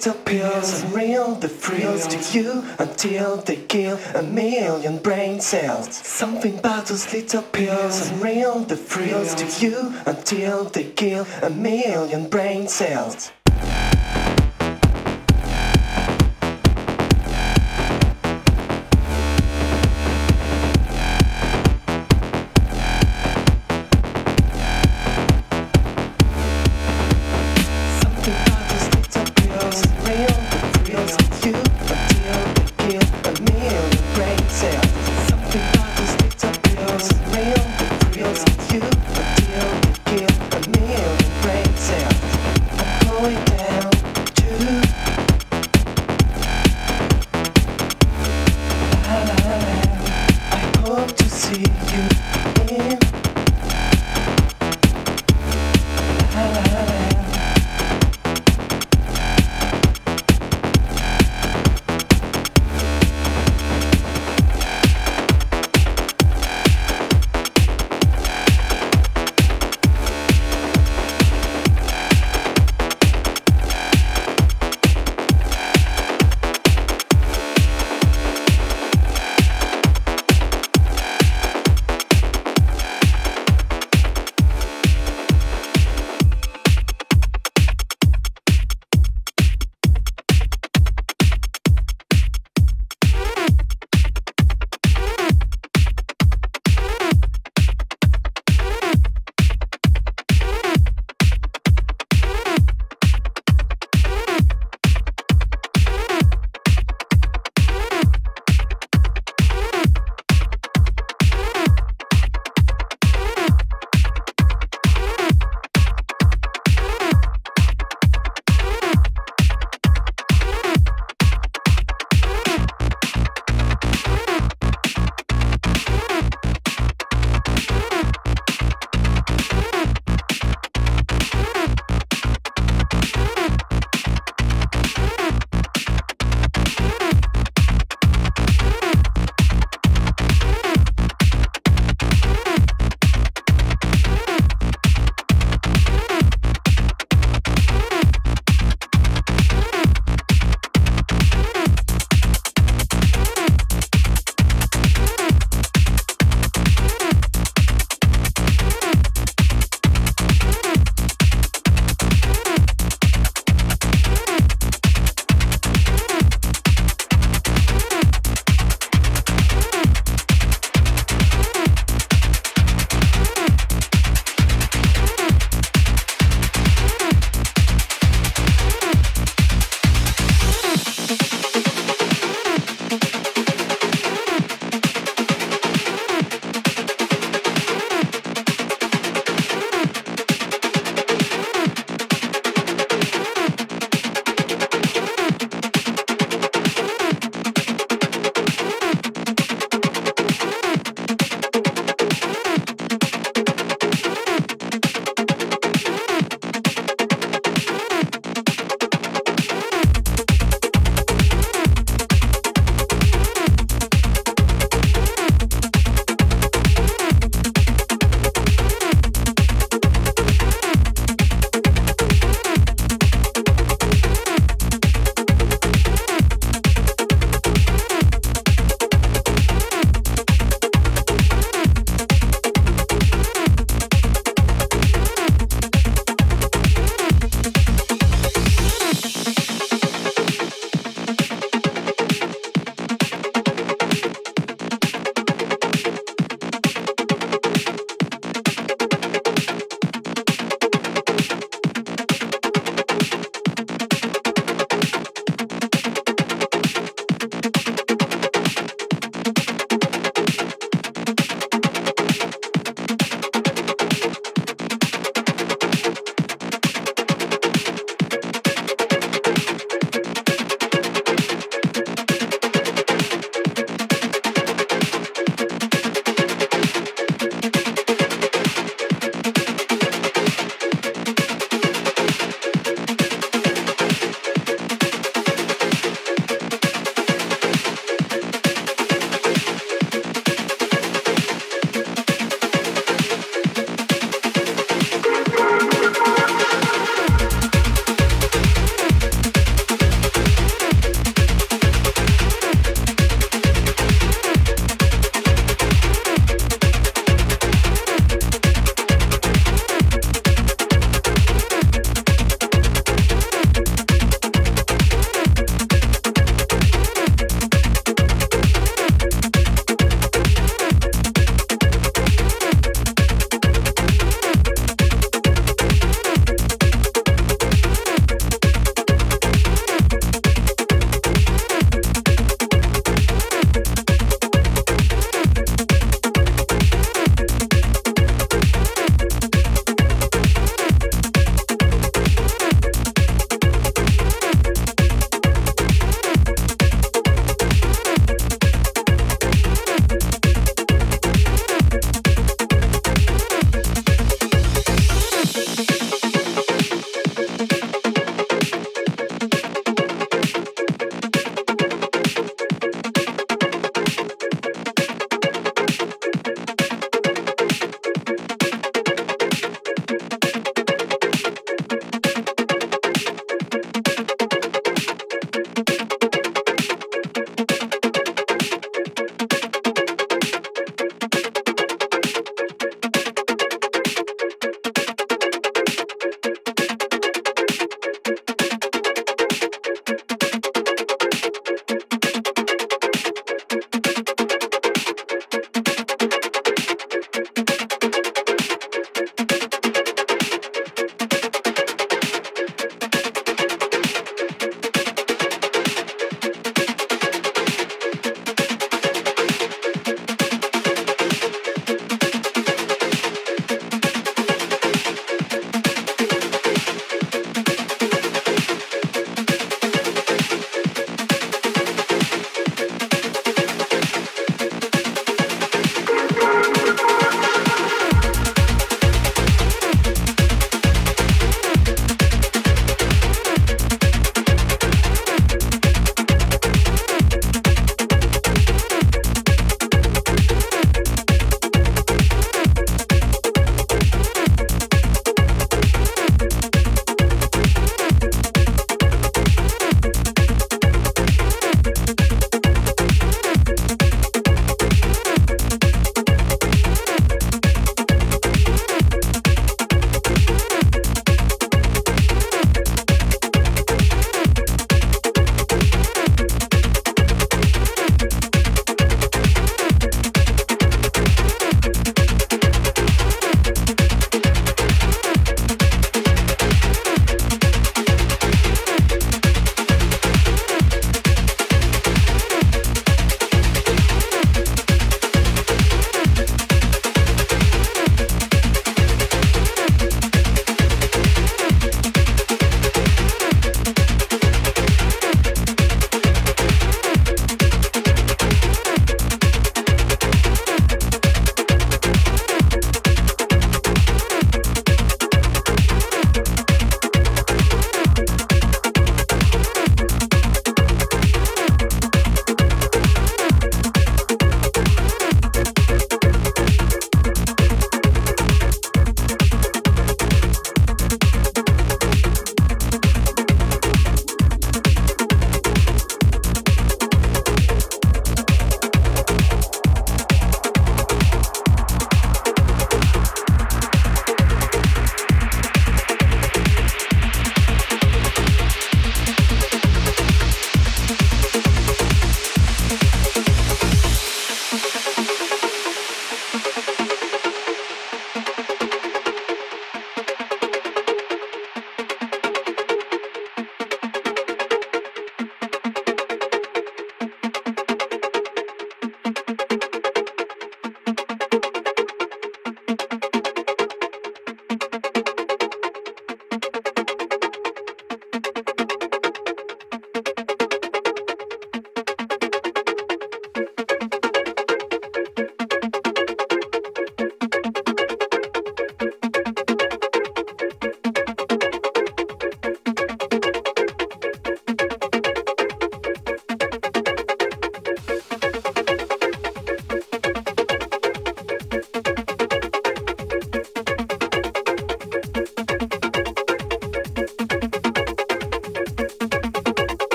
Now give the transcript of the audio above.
bitter pills and real the frills to you until they kill a million brain cells. Something about those little pills and real the frills to you until they kill a million brain cells.